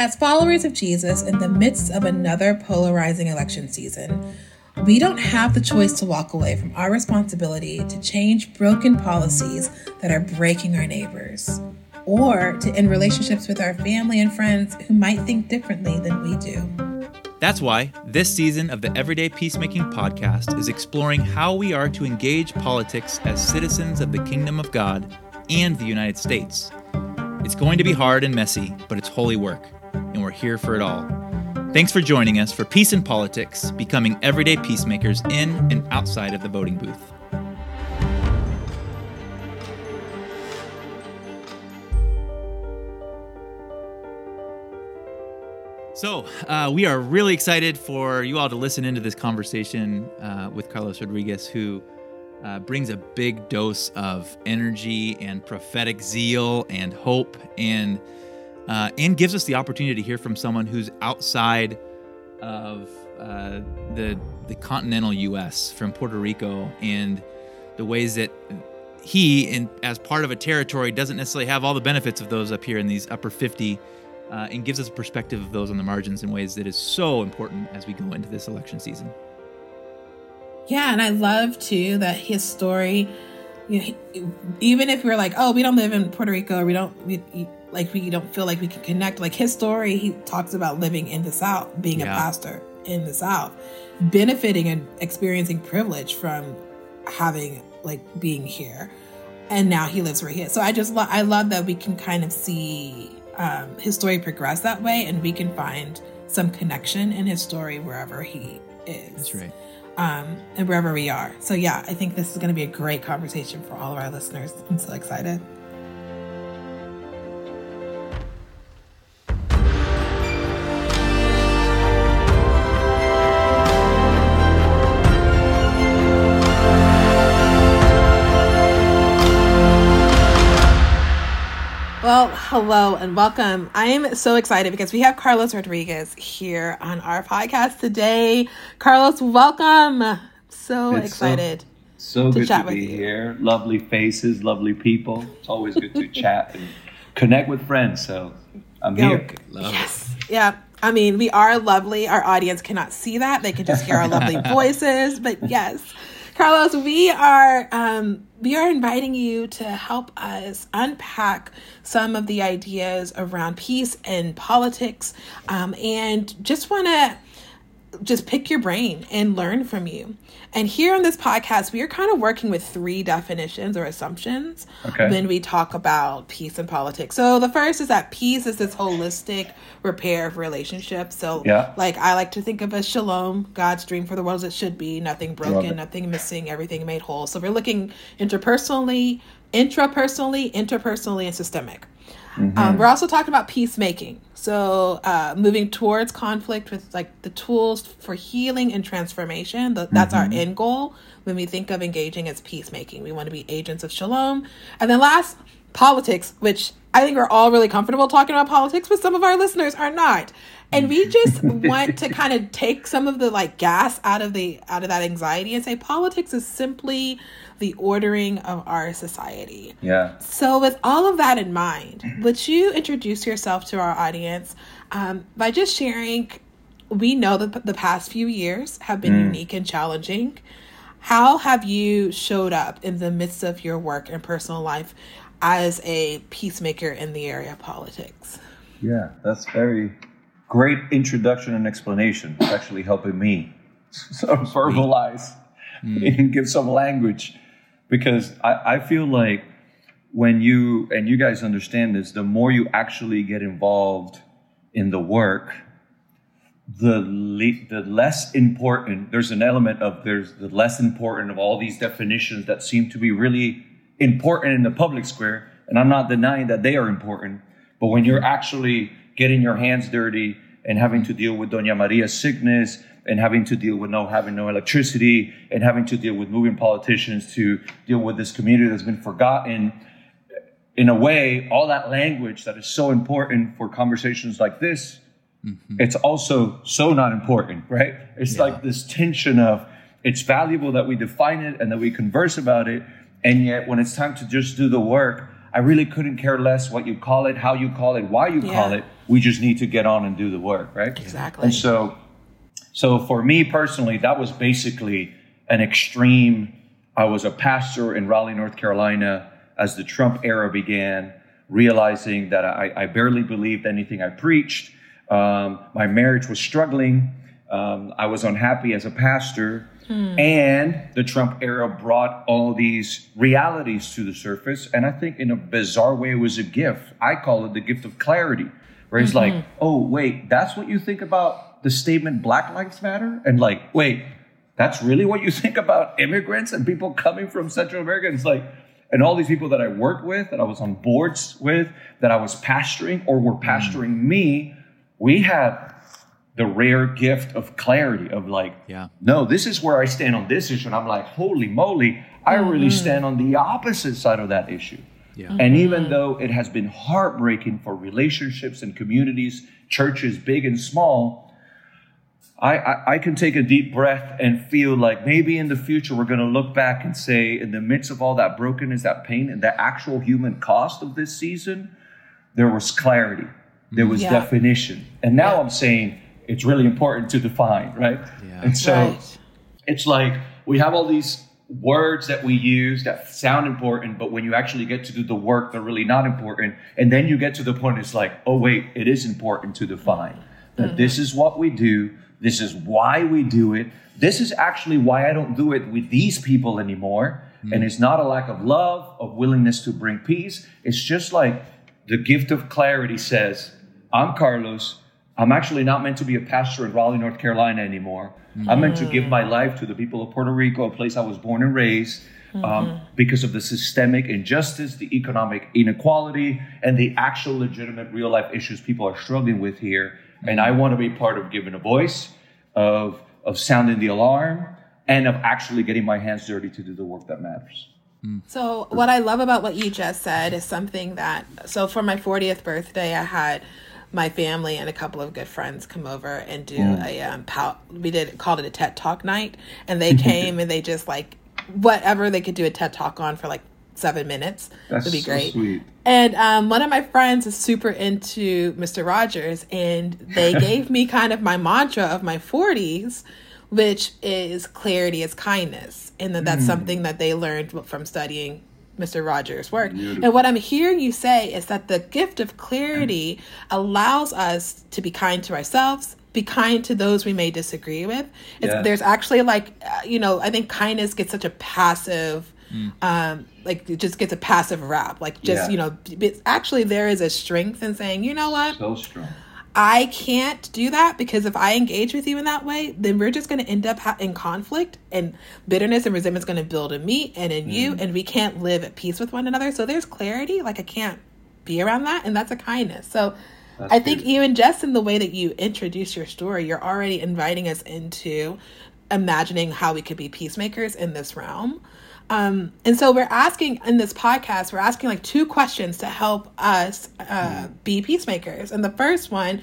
As followers of Jesus in the midst of another polarizing election season, we don't have the choice to walk away from our responsibility to change broken policies that are breaking our neighbors, or to end relationships with our family and friends who might think differently than we do. That's why this season of the Everyday Peacemaking podcast is exploring how we are to engage politics as citizens of the kingdom of God and the United States. It's going to be hard and messy, but it's holy work and we're here for it all. Thanks for joining us for Peace in Politics, becoming everyday peacemakers in and outside of the voting booth. So, uh, we are really excited for you all to listen into this conversation uh, with Carlos Rodriguez, who uh, brings a big dose of energy and prophetic zeal and hope and uh, and gives us the opportunity to hear from someone who's outside of uh, the the continental U.S. from Puerto Rico and the ways that he, in, as part of a territory, doesn't necessarily have all the benefits of those up here in these upper 50, uh, and gives us a perspective of those on the margins in ways that is so important as we go into this election season. Yeah, and I love too that his story, you know, even if we're like, oh, we don't live in Puerto Rico, or we don't, we, like we don't feel like we can connect. Like his story, he talks about living in the South, being yeah. a pastor in the South, benefiting and experiencing privilege from having like being here, and now he lives where he is. So I just lo- I love that we can kind of see um, his story progress that way, and we can find some connection in his story wherever he is. That's right. Um, and wherever we are. So yeah, I think this is going to be a great conversation for all of our listeners. I'm so excited. Hello and welcome. I am so excited because we have Carlos Rodriguez here on our podcast today. Carlos, welcome. So it's excited. So, so to good to be here. Lovely faces, lovely people. It's always good to chat and connect with friends. So I'm Yo, here. Love yes. It. Yeah. I mean, we are lovely. Our audience cannot see that. They can just hear our lovely voices. But yes, Carlos, we are um, we are inviting you to help us unpack some of the ideas around peace and politics, um, and just want to just pick your brain and learn from you. And here on this podcast, we are kind of working with three definitions or assumptions okay. when we talk about peace and politics. So the first is that peace is this holistic repair of relationships. So yeah. like I like to think of as shalom, God's dream for the world as it should be, nothing broken, nothing missing, everything made whole. So we're looking interpersonally, intrapersonally, interpersonally, and systemic. Mm-hmm. Um, we're also talking about peacemaking. So, uh, moving towards conflict with like the tools for healing and transformation. The, that's mm-hmm. our end goal when we think of engaging as peacemaking. We want to be agents of shalom. And then last, politics, which I think we're all really comfortable talking about politics, but some of our listeners are not. And we just want to kind of take some of the like gas out of the out of that anxiety and say politics is simply the ordering of our society. Yeah. So, with all of that in mind, would you introduce yourself to our audience um, by just sharing? We know that the past few years have been mm. unique and challenging. How have you showed up in the midst of your work and personal life as a peacemaker in the area of politics? Yeah, that's very great introduction and explanation. It's actually helping me sort of verbalize mm. and give some language because I, I feel like when you and you guys understand this, the more you actually get involved in the work, the le- the less important. There's an element of there's the less important of all these definitions that seem to be really important in the public square, and I'm not denying that they are important. But when you're actually getting your hands dirty and having to deal with Doña Maria's sickness and having to deal with no having no electricity and having to deal with moving politicians to deal with this community that's been forgotten in a way all that language that is so important for conversations like this mm-hmm. it's also so not important right it's yeah. like this tension of it's valuable that we define it and that we converse about it and yet when it's time to just do the work I really couldn't care less what you call it, how you call it, why you Yeah. call it. We just need to get on and do the work, right? Exactly. And so, so for me personally, that was basically an extreme. I was a pastor in Raleigh, North Carolina, as the Trump era began, realizing that I, I barely believed anything I preached. Um, my marriage was struggling. Um, I was unhappy as a pastor. And the Trump era brought all these realities to the surface. And I think in a bizarre way, it was a gift. I call it the gift of clarity, where it's like, mm-hmm. oh, wait, that's what you think about the statement Black Lives Matter? And like, wait, that's really what you think about immigrants and people coming from Central America? And it's like, and all these people that I worked with, that I was on boards with, that I was pastoring or were pastoring mm. me, we had the rare gift of clarity of like, Yeah. no, this is where I stand on this issue. And I'm like, holy moly, I really mm-hmm. stand on the opposite side of that issue. Yeah. And mm-hmm. even though it has been heartbreaking for relationships and communities, churches, big and small, I, I, I can take a deep breath and feel like maybe in the future we're going to look back and say, in the midst of all that brokenness, that pain, and the actual human cost of this season, there was clarity, there was mm-hmm. Yeah. definition. And now I'm saying it's really important to define, right? Yeah. And so Right. it's like we have all these words that we use that sound important, but when you actually get to do the work, they're really not important. And then you get to the point, it's like, oh, wait, it is important to define that mm-hmm. this is what we do, this is why we do it, this is actually why I don't do it with these people anymore. Mm-hmm. And it's not a lack of love, of willingness to bring peace. It's just like the gift of clarity says, I'm Carlos. I'm actually not meant to be a pastor in Raleigh, North Carolina anymore. I'm meant to give my life to the people of Puerto Rico, a place I was born and raised, um, because of the systemic injustice, the economic inequality, and the actual legitimate real life issues people are struggling with here. And I want to be part of giving a voice, of, of sounding the alarm, and of actually getting my hands dirty to do the work that matters. So, what I love about what you just said is something that, so for my 40th birthday, I had my family and a couple of good friends come over and do a, um, pow- we did, called it a TED Talk night. And they came and they just like, whatever they could do a TED Talk on for like seven minutes That's would be so great. sweet. And um, one of my friends is super into Mr. Rogers, and they gave me kind of my mantra of my 40s, which is clarity is kindness. And that that's something that they learned from studying Mr. Rogers' work. And what I'm hearing you say is that the gift of clarity allows us to be kind to ourselves. Be kind to those we may disagree with. There's actually like, uh, you know, I think kindness gets such a passive, um, like it just gets a passive rap. Like just, Yeah. you know, actually there is a strength in saying, you know what, So strong. I can't do that because if I engage with you in that way, then we're just going to end up ha- in conflict and bitterness and resentment is going to build in me and in you, Mm. and we can't live at peace with one another. So there's clarity. Like I can't be around that, and that's a kindness. So That's I think beautiful. even just in the way that you introduce your story, you're already inviting us into imagining how we could be peacemakers in this realm. Um, and so we're asking in this podcast, we're asking like two questions to help us uh, be peacemakers. And the first one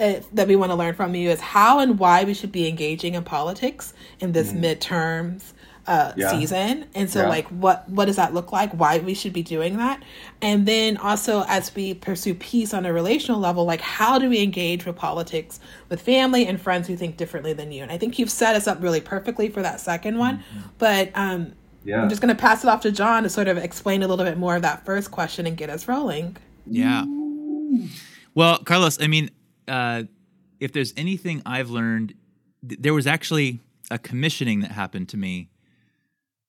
uh, that we want to learn from you is how and why we should be engaging in politics in this midterms uh, Yeah. season. And so, Yeah. like, what what does that look like? Why we should be doing that? And then also, as we pursue peace on a relational level, like, how do we engage with politics with family and friends who think differently than you? And I think you've set us up really perfectly for that second one. But um, Yeah. I'm just going to pass it off to John to sort of explain a little bit more of that first question and get us rolling. Yeah. Well, Carlos, I mean, uh, if there's anything I've learned, th- there was actually a commissioning that happened to me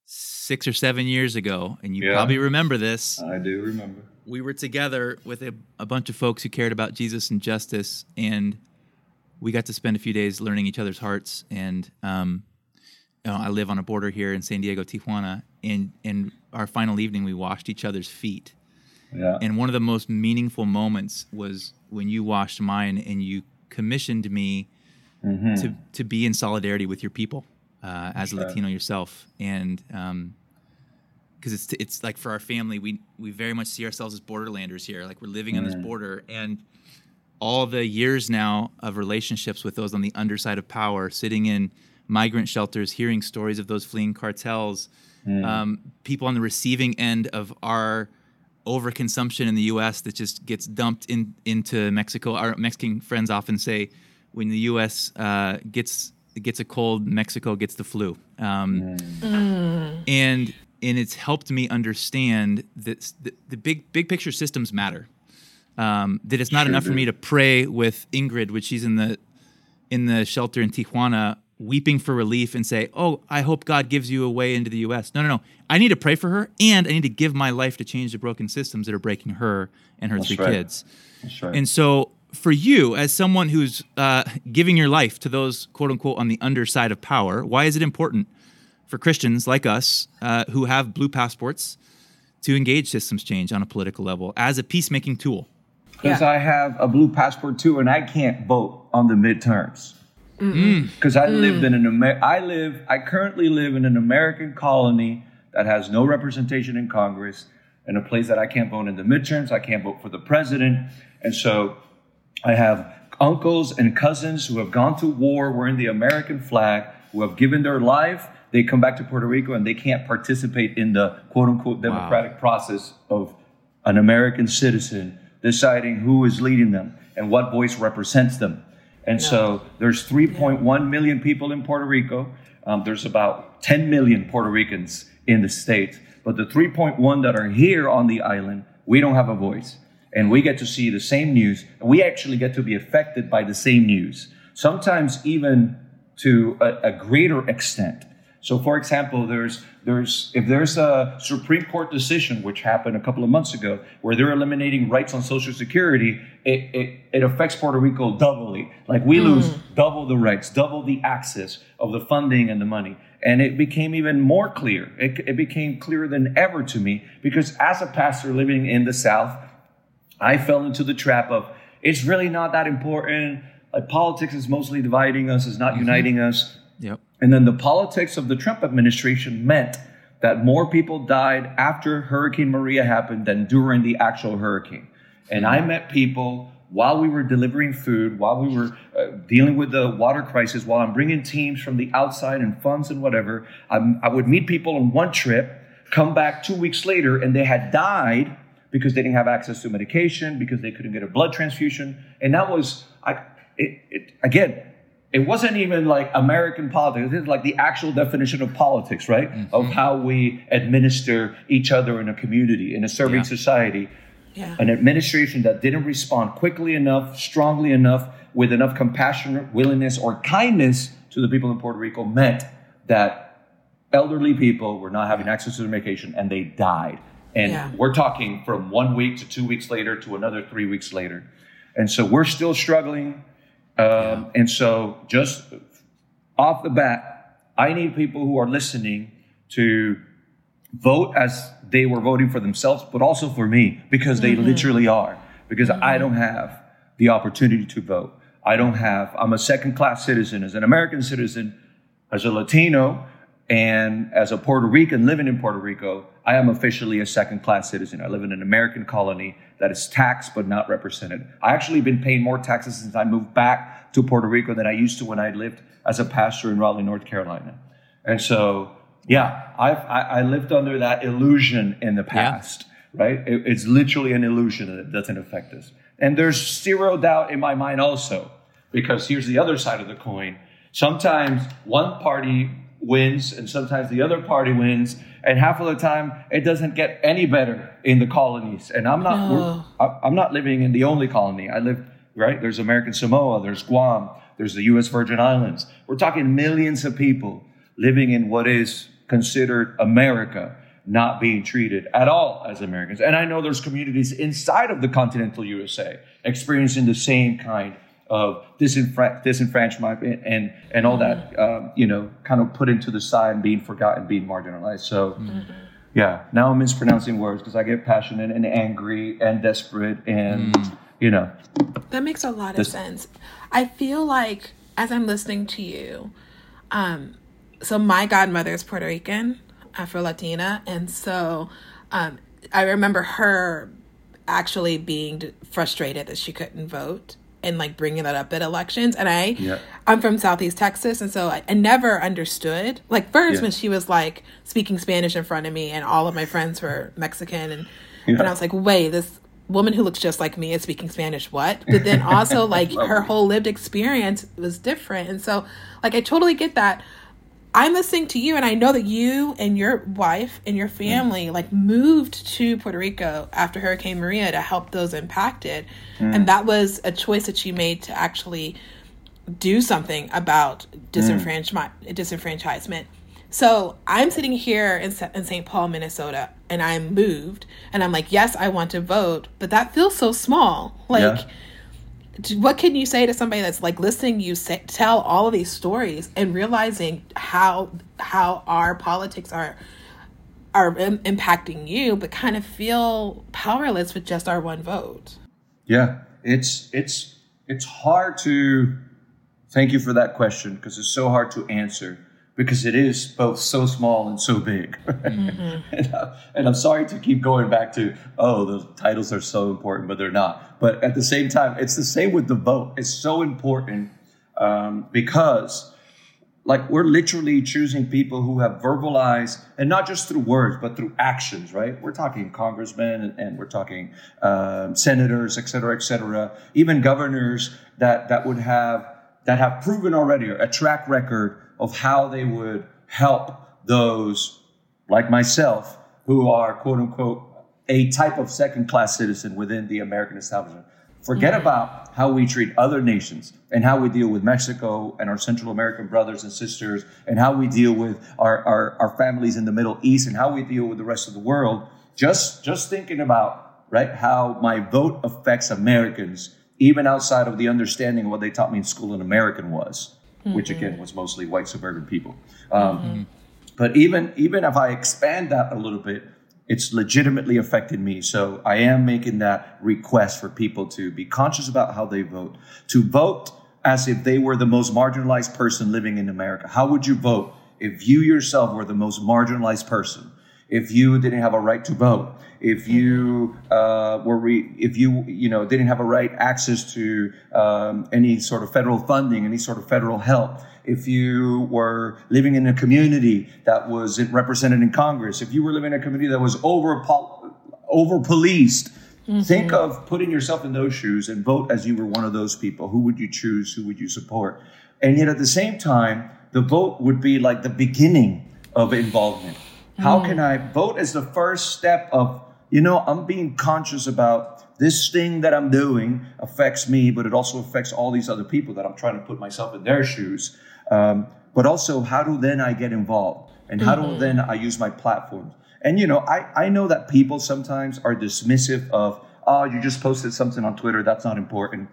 six or seven years ago, and you Yeah. probably remember this. I do remember. we were together with a, a bunch of folks who cared about Jesus and justice, and we got to spend a few days learning each other's hearts. And um, you know, I live on a border here in San Diego, Tijuana, and and our final evening we washed each other's feet. Yeah. And one of the most meaningful moments was when you washed mine and you commissioned me Mm-hmm. to to be in solidarity with your people uh, as a. Latino yourself, and because it's it's like for our family, we we very much see ourselves as borderlanders here. Like we're living on this border, and all the years now of relationships with those on the underside of power, sitting in migrant shelters, hearing stories of those fleeing cartels, um, people on the receiving end of our overconsumption in the U.S. that just gets dumped in into Mexico. Our Mexican friends often say, when the U.S. Uh, gets gets a cold, Mexico gets the flu, um, mm. and and it's helped me understand that the, the big big picture systems matter. Um, that it's not sure enough do. for me to pray with Ingrid, which she's in the in the shelter in Tijuana, weeping for relief and say, "Oh, I hope God gives you a way into the U.S." No, no, no. I need to pray for her, and I need to give my life to change the broken systems that are breaking her and her That's three right. kids. That's right. And so, for you, as someone who's uh, giving your life to those quote unquote on the underside of power, why is it important for Christians like us uh, who have blue passports to engage systems change on a political level as a peacemaking tool? Because yeah. I have a blue passport too, and I can't vote on the midterms. Because mm. I mm. lived in an Amer- I live I currently live in an American colony that has no representation in Congress, in a place that I can't vote in the midterms. I can't vote for the president, and so I have uncles and cousins who have gone to war wearing the American flag, who have given their life. They come back to Puerto Rico and they can't participate in the quote unquote democratic wow. process of an American citizen deciding who is leading them and what voice represents them. And so there's 3.1 million people in Puerto Rico. Um, there's about 10 million Puerto Ricans in the state. But the 3.1 that are here on the island, we don't have a voice. And we get to see the same news. We actually get to be affected by the same news. Sometimes even to a, a greater extent. So, for example, there's there's if there's a Supreme Court decision which happened a couple of months ago where they're eliminating rights on Social Security, it it, it affects Puerto Rico doubly. Like we mm. lose double the rights, double the access of the funding and the money. And it became even more clear. It, it became clearer than ever to me because as a pastor living in the South, I fell into the trap of it's really not that important. Like politics is mostly dividing us, is not mm-hmm. uniting us. Yep. And then the politics of the Trump administration meant that more people died after Hurricane Maria happened than during the actual hurricane. And I met people while we were delivering food, while we were uh, dealing with the water crisis, while I'm bringing teams from the outside and funds and whatever. I'm, I would meet people on one trip, come back two weeks later, and they had died because they didn't have access to medication, because they couldn't get a blood transfusion. And that was, I, it, it, again, it wasn't even like American politics. It's like the actual definition of politics, right? Mm-hmm. Of how we administer each other in a community, in a serving yeah. society. Yeah. An administration that didn't respond quickly enough, strongly enough, with enough compassion, willingness, or kindness to the people in Puerto Rico meant that elderly people were not having access to their medication and they died. And yeah. we're talking from one week to two weeks later to another three weeks later. And so we're still struggling um, and so, just off the bat, I need people who are listening to vote as they were voting for themselves, but also for me, because they mm-hmm. literally are. Because mm-hmm. I don't have the opportunity to vote. I don't have, I'm a second class citizen. As an American citizen, as a Latino, and as a Puerto Rican living in Puerto Rico, I am officially a second class citizen. I live in an American colony that is taxed but not represented. I actually been paying more taxes since I moved back to Puerto Rico than I used to when I lived as a pastor in Raleigh, North Carolina. And so, yeah, I've, I, I lived under that illusion in the past, yeah. right? It, it's literally an illusion that it doesn't affect us. And there's zero doubt in my mind also, because here's the other side of the coin. Sometimes one party wins and sometimes the other party wins and half of the time it doesn't get any better in the colonies. And i'm not no. i'm not living in the only colony. I live right there's american samoa there's guam there's the us virgin islands. We're talking millions of people living in what is considered america not being treated at all as americans. And i know there's communities inside of the continental usa experiencing the same kind of disenfra- disenfranchisement and and all that mm-hmm. um, you know kind of put into the side and being forgotten being marginalized so mm-hmm. yeah now i'm mispronouncing words because i get passionate and angry and desperate and mm. you know that makes a lot this- of sense i feel like as i'm listening to you um so my godmother is puerto rican afro latina and so um i remember her actually being frustrated that she couldn't vote and like bringing that up at elections. And I, Yeah. I'm from Southeast Texas, and so I, I never understood. Like first Yeah. when she was like speaking Spanish in front of me, and all of my friends were Mexican, and Yeah. and I was like, wait, this woman who looks just like me is speaking Spanish. What? But then also like her whole lived experience was different, and so like I totally get that. I'm listening to you, and I know that you and your wife and your mm. family like moved to Puerto Rico after Hurricane Maria to help those impacted, mm. and that was a choice that you made to actually do something about disenfranchise- mm. disenfranchisement. So I'm sitting here in, in St. Paul, Minnesota, and I'm moved, and I'm like, yes, I want to vote, but that feels so small. Like, Yeah. What can you say to somebody that's like listening you say, tell all of these stories and realizing how how our politics are are Im- impacting you, but kind of feel powerless with just our one vote? Yeah, it's it's it's hard to. Thank you for that question because it's so hard to answer because it is both so small and so big. and, I, and I'm sorry to keep going back to oh the titles are so important, but they're not. But at the same time, it's the same with the vote. It's so important um, because like we're literally choosing people who have verbalized and not just through words but through actions right we're talking congressmen and, and we're talking um, senators et cetera et cetera even governors that that would have that have proven already a track record of how they would help those like myself who are quote unquote a type of second class citizen within the american establishment. Forget about how we treat other nations and how we deal with Mexico and our Central American brothers and sisters and how we deal with our, our, our families in the Middle East and how we deal with the rest of the world. Just, just thinking about, right, how my vote affects Americans, even outside of the understanding of what they taught me in school an American was, which again was mostly white suburban people. Um, But even, even if I expand that a little bit, it's legitimately affected me. So I am making that request for people to be conscious about how they vote, to vote as if they were the most marginalized person living in America. How would you vote if you yourself were the most marginalized person? If you didn't have a right to vote, if you uh, were, re- if you you know didn't have a right access to um, any sort of federal funding, any sort of federal help, if you were living in a community that was represented in Congress, if you were living in a community that was over over policed, think of putting yourself in those shoes and vote as you were one of those people. Who would you choose? Who would you support? And yet at the same time, the vote would be like the beginning of involvement. How can I vote as the first step of, you know, I'm being conscious about this thing that I'm doing affects me, but it also affects all these other people that I'm trying to put myself in their shoes. Um, but also, how do then I get involved? And how do then I use my platforms? And, you know, I, I know that people sometimes are dismissive of, oh, you just posted something on Twitter, that's not important.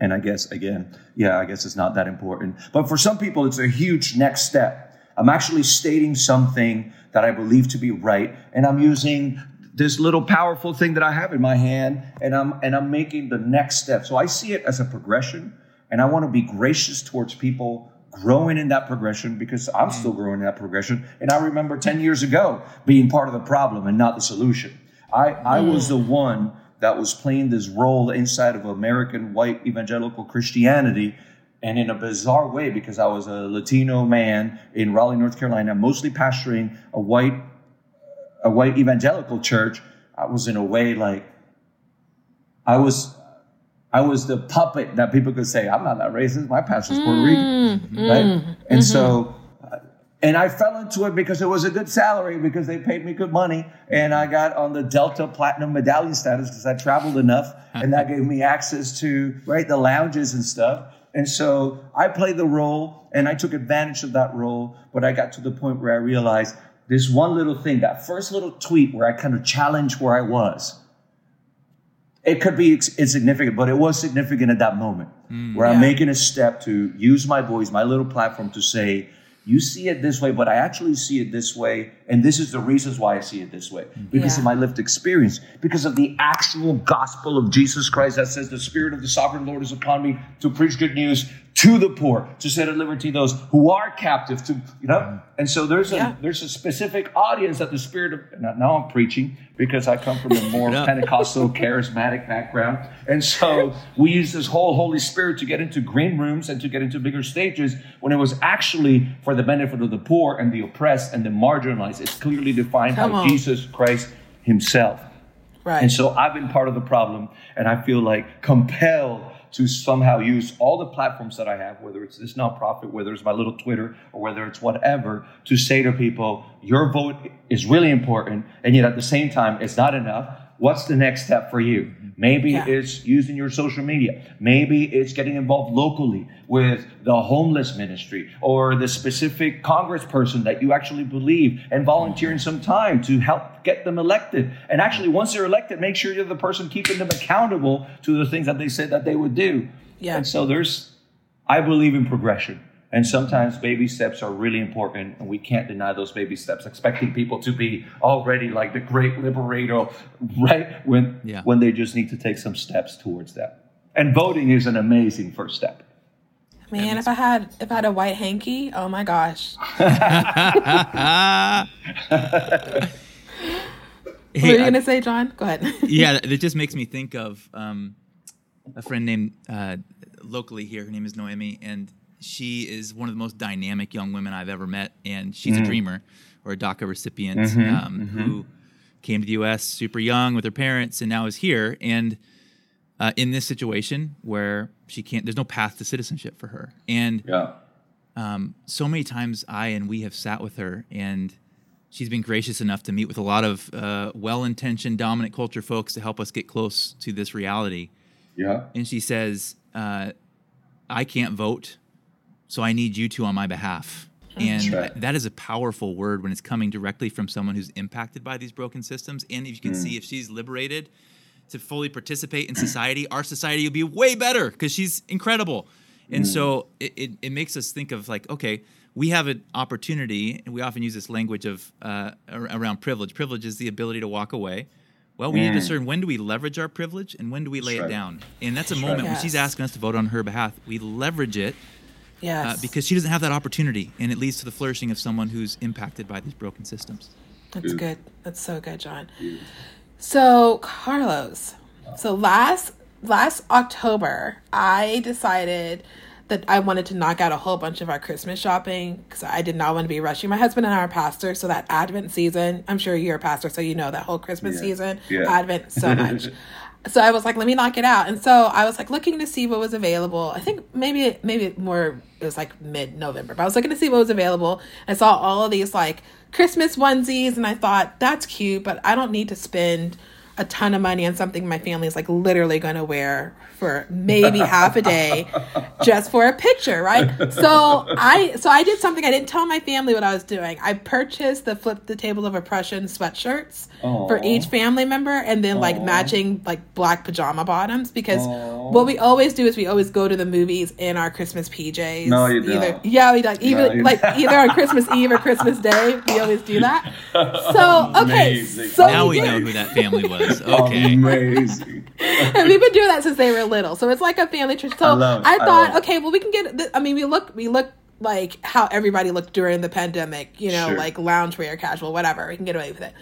And I guess, again, yeah, I guess it's not that important. But for some people, it's a huge next step. I'm actually stating something that I believe to be right, and I'm using this little powerful thing that I have in my hand, and I'm and I'm making the next step. So I see it as a progression, and I want to be gracious towards people growing in that progression because I'm mm. still growing in that progression. And I remember 10 years ago being part of the problem and not the solution. I, I mm. was the one that was playing this role inside of American white evangelical Christianity. And in a bizarre way, because I was a Latino man in Raleigh, North Carolina, mostly pastoring a white, a white evangelical church, I was in a way like, I was, I was the puppet that people could say, I'm not that racist. My pastor's Puerto mm, Rican, mm, right? And mm-hmm. so, uh, and I fell into it because it was a good salary because they paid me good money, and I got on the Delta Platinum Medallion status because I traveled enough, and that gave me access to right the lounges and stuff. And so I played the role, and I took advantage of that role. But I got to the point where I realized this one little thing, that first little tweet where I kind of challenged where I was it could be insignificant, but it was significant at that moment mm. where I'm making a step to use my voice, my little platform to say, you see it this way, but I actually see it this way. And this is the reasons why I see it this way mm-hmm. because Yeah. of my lived experience, because of the actual gospel of Jesus Christ that says, The Spirit of the sovereign Lord is upon me to preach good news to the poor, to set at liberty those who are captive, to you know. Mm-hmm. And so there's a Yeah. there's a specific audience that the spirit of now, now I'm preaching because I come from a more Yeah. Pentecostal charismatic background. And so we use this whole Holy Spirit to get into green rooms and to get into bigger stages when it was actually for the benefit of the poor and the oppressed and the marginalized. It's clearly defined Come by on. Jesus Christ himself. Right. And so I've been part of the problem, and I feel like compelled to somehow use all the platforms that I have, whether it's this nonprofit, whether it's my little Twitter, or whether it's whatever, to say to people, your vote is really important, and yet at the same time, it's not enough. What's the next step for you? Maybe Yeah. it's using your social media. Maybe it's getting involved locally with the homeless ministry or the specific congressperson that you actually believe and volunteering some time to help get them elected. And actually, once they're elected, make sure you're the person keeping them accountable to the things that they said that they would do. Yeah. And so there's, I believe in progression. And sometimes baby steps are really important, and we can't deny those baby steps, expecting people to be already like the great liberator, right? When, Yeah. when they just need to take some steps towards that. And voting is an amazing first step. Man, if I had if I had a white hanky, oh my gosh. what are you gonna say, John? Go ahead. yeah, it just makes me think of um, a friend named uh, locally here. Her name is Noemi, and she is one of the most dynamic young women I've ever met. And she's a dreamer or a DACA recipient um, who came to the U.S. super young with her parents, and now is here. And uh, in this situation where she can't, there's no path to citizenship for her. And Yeah. um, so many times I and we have sat with her, and she's been gracious enough to meet with a lot of uh, well-intentioned dominant culture folks to help us get close to this reality. Yeah. And she says, uh, "I can't vote, so I need you to on my behalf." And right. that is a powerful word when it's coming directly from someone who's impacted by these broken systems. And if you can Mm. see if she's liberated to fully participate in society, our society will be way better because she's incredible. And so it, it, it makes us think of like, okay, we have an opportunity, and we often use this language of uh, around privilege. Privilege is the ability to walk away. Well, we need to discern when do we leverage our privilege and when do we lay right. it down. And that's a That's moment right. when she's asking us to vote on her behalf. We leverage it yes. uh, because she doesn't have that opportunity, and it leads to the flourishing of someone who's impacted by these broken systems. That's good. That's so good, John. So, Carlos. So last last October, I decided that I wanted to knock out a whole bunch of our Christmas shopping because I did not want to be rushing. My husband and I are pastors, so that Advent season, I'm sure you're a pastor, so you know that whole Christmas Yeah. season, Yeah. Advent, so much. so I was like, let me knock it out. And so I was like looking to see what was available. I think maybe maybe more it was like mid November, but I was looking to see what was available. I saw all of these like Christmas onesies, and I thought that's cute, but I don't need to spend a ton of money on something my family is like literally going to wear for maybe half a day just for a picture right so i so i did something i didn't tell my family what i was doing i purchased the flip the table of oppression sweatshirts for each family member and then like matching like black pajama bottoms because Aw. what we always do is we always go to the movies in our christmas pjs No, you either don't. yeah we like either No, like don't. either on christmas eve or christmas day we always do that so okay Amazing. so now we did- know who that family was. Okay. Amazing. and we've been doing that since they were little. So it's like a family tradition. So I I. I thought, love okay, well, we can get. th- I mean, we look, we look like how everybody looked during the pandemic. You know, Sure. like loungewear, casual, whatever. We can get away with it.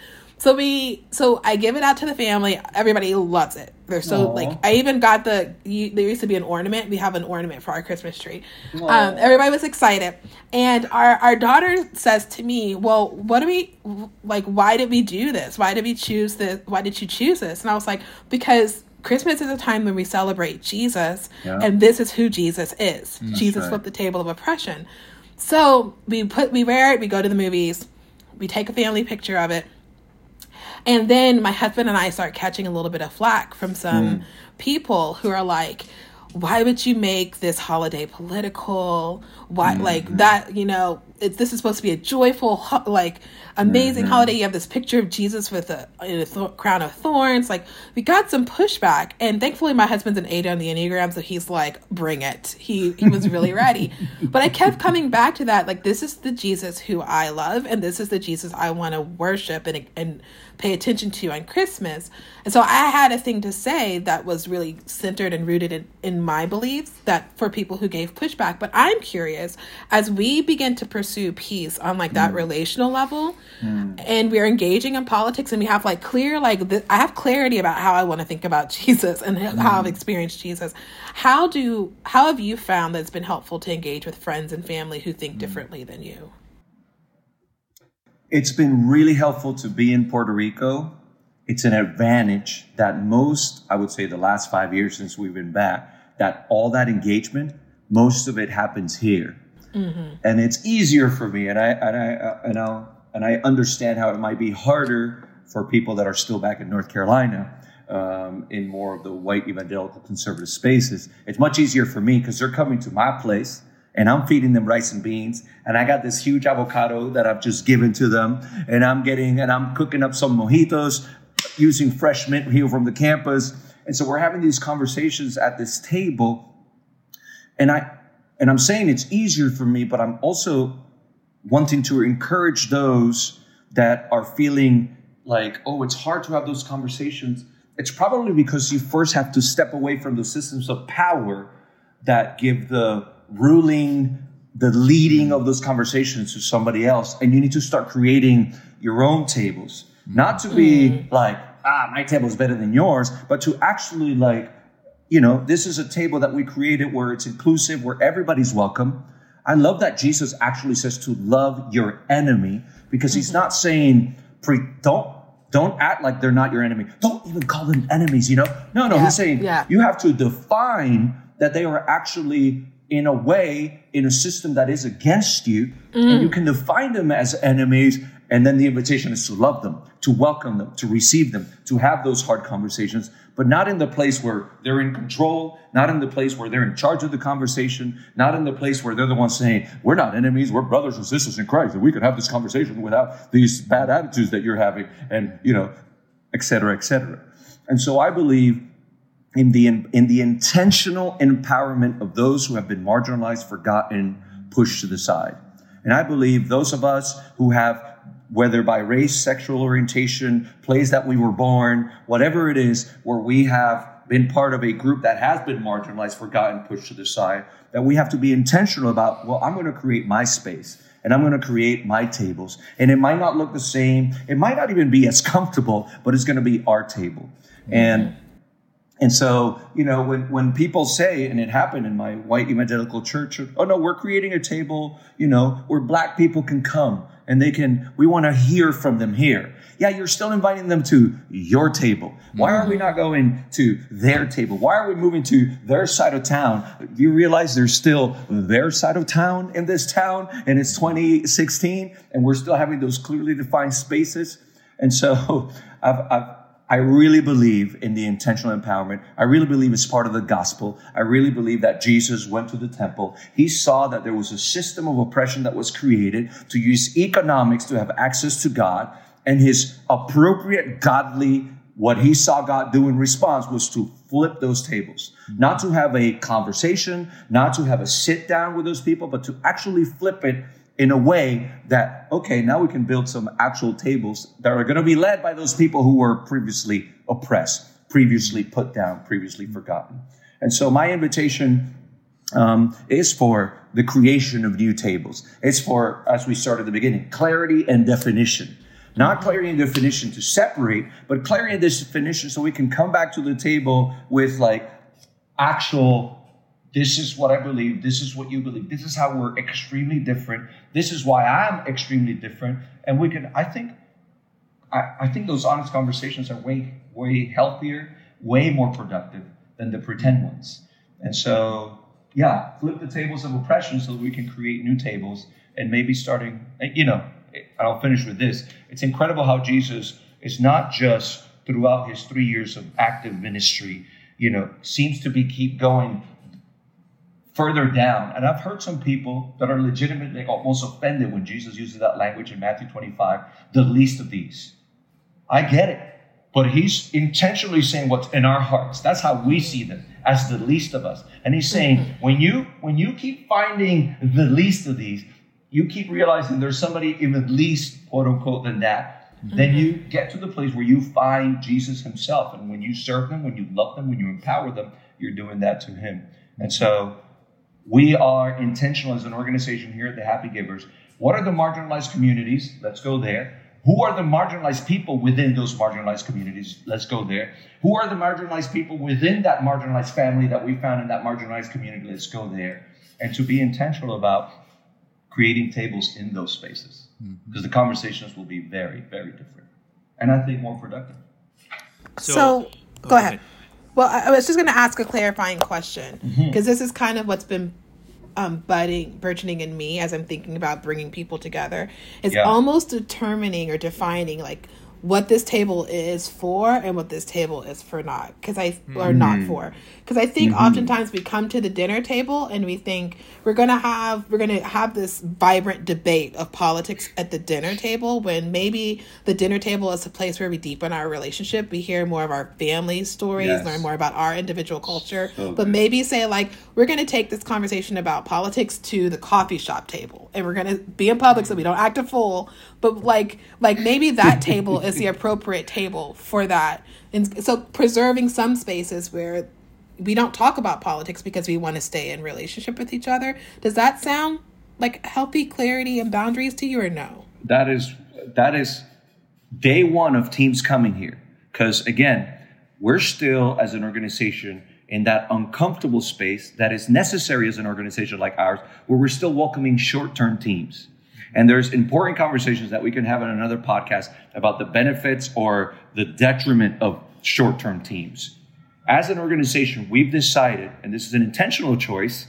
So we, so I give it out to the family. Everybody loves it. They're so Aw. like. I even got the. You, there used to be an ornament. We have an ornament for our Christmas tree. Um, everybody was excited, and our our daughter says to me, "Well, what do we like? Why did we do this? Why did we choose this? Why did you choose this?" And I was like, "Because." Christmas is a time when we celebrate Jesus, Yeah. and this is who Jesus is. Jesus right. flipped the table of oppression. So we put we wear it, we go to the movies, we take a family picture of it, and then my husband and I start catching a little bit of flack from some mm. people who are like, why would you make this holiday political? Why, mm-hmm. like that, you know, it, this is supposed to be a joyful, ho- like, amazing mm-hmm. holiday. You have this picture of Jesus with a, in a th- crown of thorns. Like, we got some pushback. And thankfully, my husband's an eight on the Enneagram, so he's like, bring it. He, he was really ready. But I kept coming back to that. Like, this is the Jesus who I love, and this is the Jesus I want to worship and, and pay attention to on Christmas. And so I had a thing to say that was really centered and rooted in, in my beliefs that for people who gave pushback. But I'm curious as we begin to pursue peace on like that mm. relational level mm. and we're engaging in politics and we have like clear, like, th- I have clarity about how I want to think about Jesus and mm. how I've experienced Jesus. How do, how have you found that it's been helpful to engage with friends and family who think mm. differently than you? It's been really helpful to be in Puerto Rico. It's an advantage that most, I would say, the last five years since we've been back, that all that engagement, most of it happens here. Mm-hmm. And it's easier for me, and I and I and I and I understand how it might be harder for people that are still back in North Carolina um, in more of the white evangelical conservative spaces. It's much easier for me because they're coming to my place and I'm feeding them rice and beans. And I got this huge avocado that I've just given to them. And I'm getting, and I'm cooking up some mojitos using fresh mint here from the campus. And so we're having these conversations at this table. And I, and I'm saying it's easier for me, but I'm also wanting to encourage those that are feeling like, oh, it's hard to have those conversations. It's probably because you first have to step away from the systems of power that give the ruling the leading of those conversations to somebody else and you need to start creating your own tables not to be mm. like ah my table is better than yours but to actually like you know this is a table that we created where it's inclusive where everybody's welcome i love that jesus actually says to love your enemy because he's mm-hmm. not saying pre don't don't act like they're not your enemy don't even call them enemies you know no no yeah. he's saying yeah. you have to define that they are actually in a way in a system that is against you mm. and you can define them as enemies and then the invitation is to love them to welcome them to receive them to have those hard conversations but not in the place where they're in control not in the place where they're in charge of the conversation not in the place where they're the ones saying we're not enemies we're brothers and sisters in christ and we could have this conversation without these bad attitudes that you're having and you know et cetera et cetera and so i believe in the, in the intentional empowerment of those who have been marginalized, forgotten, pushed to the side. And I believe those of us who have, whether by race, sexual orientation, place that we were born, whatever it is, where we have been part of a group that has been marginalized, forgotten, pushed to the side, that we have to be intentional about, well, I'm going to create my space and I'm going to create my tables. And it might not look the same. It might not even be as comfortable, but it's going to be our table. Mm-hmm. And and so, you know, when, when people say, and it happened in my white evangelical church, oh no, we're creating a table, you know, where black people can come and they can, we want to hear from them here. Yeah, you're still inviting them to your table. Why are we not going to their table? Why are we moving to their side of town? Do you realize there's still their side of town in this town and it's 2016 and we're still having those clearly defined spaces? And so I've, I've I really believe in the intentional empowerment. I really believe it's part of the gospel. I really believe that Jesus went to the temple. He saw that there was a system of oppression that was created to use economics to have access to God. And his appropriate godly, what he saw God do in response was to flip those tables, not to have a conversation, not to have a sit down with those people, but to actually flip it in a way that, okay, now we can build some actual tables that are going to be led by those people who were previously oppressed, previously put down, previously forgotten. And so my invitation um, is for the creation of new tables. It's for, as we started at the beginning, clarity and definition. Not clarity and definition to separate, but clarity and definition so we can come back to the table with like actual this is what I believe. This is what you believe. This is how we're extremely different. This is why I'm extremely different. And we can, I think, I, I think those honest conversations are way, way healthier, way more productive than the pretend ones. And so, yeah, flip the tables of oppression so that we can create new tables and maybe starting, you know, I'll finish with this. It's incredible how Jesus is not just throughout his three years of active ministry, you know, seems to be keep going further down. And I've heard some people that are legitimately almost offended when Jesus uses that language in Matthew 25, the least of these. I get it. But he's intentionally saying what's in our hearts. That's how we see them as the least of us. And he's saying, mm-hmm. when you when you keep finding the least of these, you keep realizing there's somebody even least, quote unquote, than that. mm-hmm. then you get to the place where you find Jesus himself. And when you serve them, when you love them, when you empower them, you're doing that to him. And so we are intentional as an organization here at the Happy Givers. What are the marginalized communities? Let's go there. Who are the marginalized people within those marginalized communities? Let's go there. Who are the marginalized people within that marginalized family that we found in that marginalized community? Let's go there. And to be intentional about creating tables in those spaces because mm-hmm. the conversations will be very, very different. And I think more productive. So, so go, ahead. ahead. Well, I was just going to ask a clarifying question because mm-hmm. this is kind of what's been um, budding, burgeoning in me as I'm thinking about bringing people together. It's yeah. almost determining or defining like what this table is for and what this table is for not because i mm-hmm. or not mm-hmm. for because i think mm-hmm. oftentimes we come to the dinner table and we think we're gonna have we're gonna have this vibrant debate of politics at the dinner table when maybe the dinner table is a place where we deepen our relationship we hear more of our family stories yes. learn more about our individual culture so but maybe say like we're gonna take this conversation about politics to the coffee shop table and we're gonna be in public so we don't act a fool but like like maybe that table is the appropriate table for that. And so preserving some spaces where we don't talk about politics because we want to stay in relationship with each other does that sound like healthy clarity and boundaries to you or no? That is that is day one of teams coming here. Because again we're still as an organization in that uncomfortable space that is necessary as an organization like ours where we're still welcoming short-term teams and there's important conversations that we can have in another podcast about the benefits or the detriment of short term teams. As an organization, we've decided, and this is an intentional choice,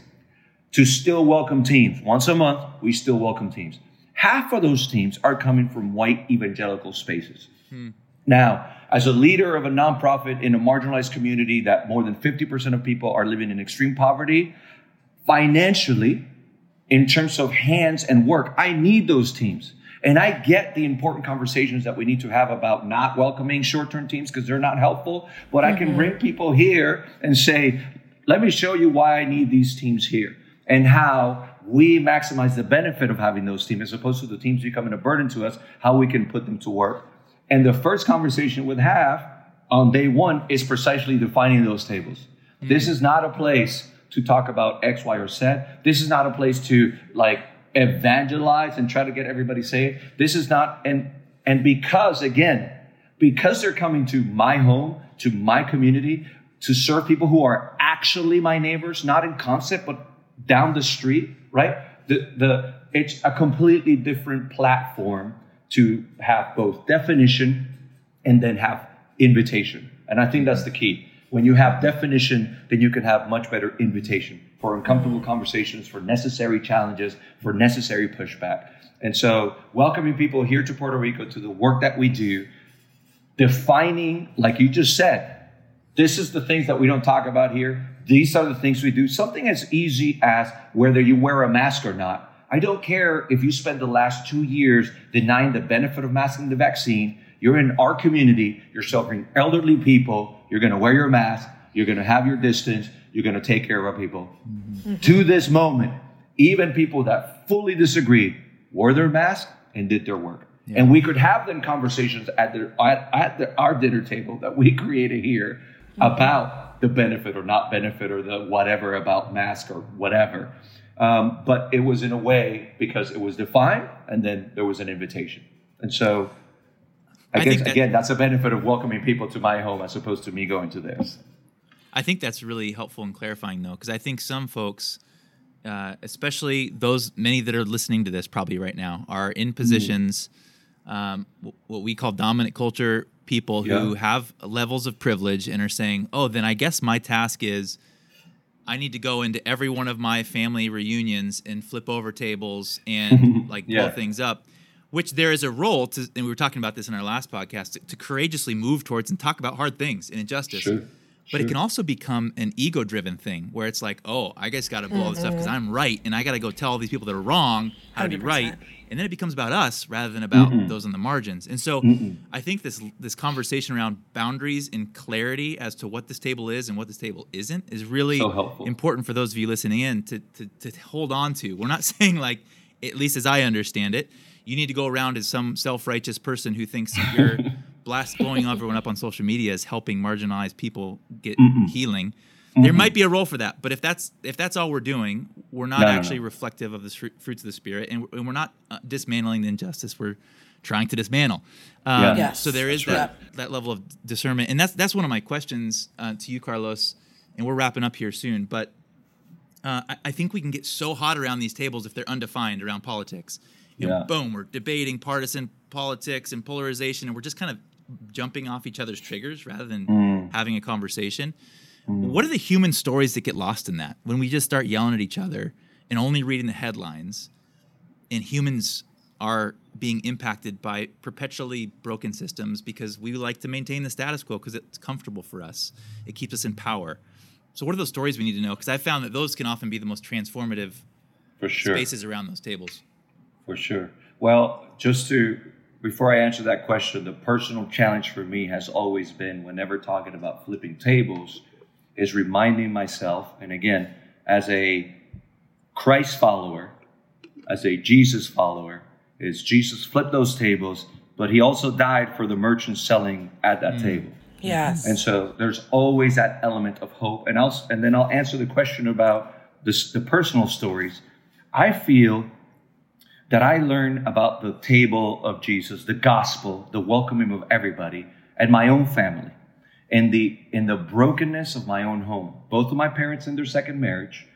to still welcome teams. Once a month, we still welcome teams. Half of those teams are coming from white evangelical spaces. Hmm. Now, as a leader of a nonprofit in a marginalized community that more than 50% of people are living in extreme poverty, financially, in terms of hands and work. I need those teams. And I get the important conversations that we need to have about not welcoming short term teams because they're not helpful. But mm-hmm. I can mm-hmm. bring people here and say, let me show you why I need these teams here and how we maximize the benefit of having those teams as opposed to the teams becoming a burden to us, how we can put them to work. And the first conversation we'd have on day one is precisely defining those tables. Mm-hmm. This is not a place to talk about X, Y, or Z. This is not a place to like evangelize and try to get everybody saved. This is not, and, and because again, because they're coming to my home, to my community, to serve people who are actually my neighbors, not in concept, but down the street, right? The, the, it's a completely different platform to have both definition and then have invitation. And I think that's the key. When you have definition, then you can have much better invitation for uncomfortable conversations, for necessary challenges, for necessary pushback. And so, welcoming people here to Puerto Rico to the work that we do, defining, like you just said, this is the things that we don't talk about here. These are the things we do. Something as easy as whether you wear a mask or not. I don't care if you spend the last two years denying the benefit of masking the vaccine. You're in our community. You're serving elderly people. You're going to wear your mask. You're going to have your distance. You're going to take care of our people. Mm-hmm. To this moment, even people that fully disagreed wore their mask and did their work. Yeah. And we could have them conversations at, the, at, at the, our dinner table that we created here mm-hmm. about the benefit or not benefit or the whatever about mask or whatever. Um, but it was in a way because it was defined and then there was an invitation. And so I, I guess that, again, that's a benefit of welcoming people to my home as opposed to me going to theirs. I think that's really helpful and clarifying, though, because I think some folks, uh, especially those many that are listening to this probably right now, are in mm-hmm. positions, mm. um, w- what we call dominant culture people who yeah. have levels of privilege and are saying, "Oh, then I guess my task is." I need to go into every one of my family reunions and flip over tables and like yeah. blow things up which there is a role to, and we were talking about this in our last podcast, to, to courageously move towards and talk about hard things and injustice. Sure. But sure. it can also become an ego driven thing where it's like, oh, I just got to blow mm-hmm. this stuff because I'm right. And I got to go tell all these people that are wrong how 100%. to be right. And then it becomes about us rather than about mm-hmm. those on the margins. And so mm I think this this conversation around boundaries and clarity as to what this table is and what this table isn't is really so important for those of you listening in to, to, to hold on to. We're not saying like, at least as I understand it, you need to go around as some self-righteous person who thinks you're blast blowing everyone up on social media is helping marginalized people get Mm-mm. healing. There mm-hmm. might be a role for that, but if that's if that's all we're doing, we're not no, actually no, no. reflective of the fruits of the spirit, and, and we're not uh, dismantling the injustice. We're trying to dismantle. Um, yeah. yes, so there is that right. that level of discernment, and that's that's one of my questions uh, to you, Carlos. And we're wrapping up here soon, but uh, I, I, think we can get so hot around these tables if they're undefined around politics. You yeah. boom, we're debating partisan politics and polarization, and we're just kind of jumping off each other's triggers rather than mm. having a conversation. Mm. What are the human stories that get lost in that when we just start yelling at each other and only reading the headlines? And humans are being impacted by perpetually broken systems because we like to maintain the status quo because it's comfortable for us. It keeps us in power. So, what are those stories we need to know? Because I found that those can often be the most transformative for sure. spaces around those tables. For sure. Well, just to before I answer that question, the personal challenge for me has always been whenever talking about flipping tables, is reminding myself, and again, as a Christ follower, as a Jesus follower, is Jesus flipped those tables, but he also died for the merchants selling at that mm. table. Yes. And so there's always that element of hope. And I'll and then I'll answer the question about this, the personal stories. I feel that I learned about the table of Jesus, the gospel, the welcoming of everybody, and my own family, in the in the brokenness of my own home. Both of my parents in their second marriage,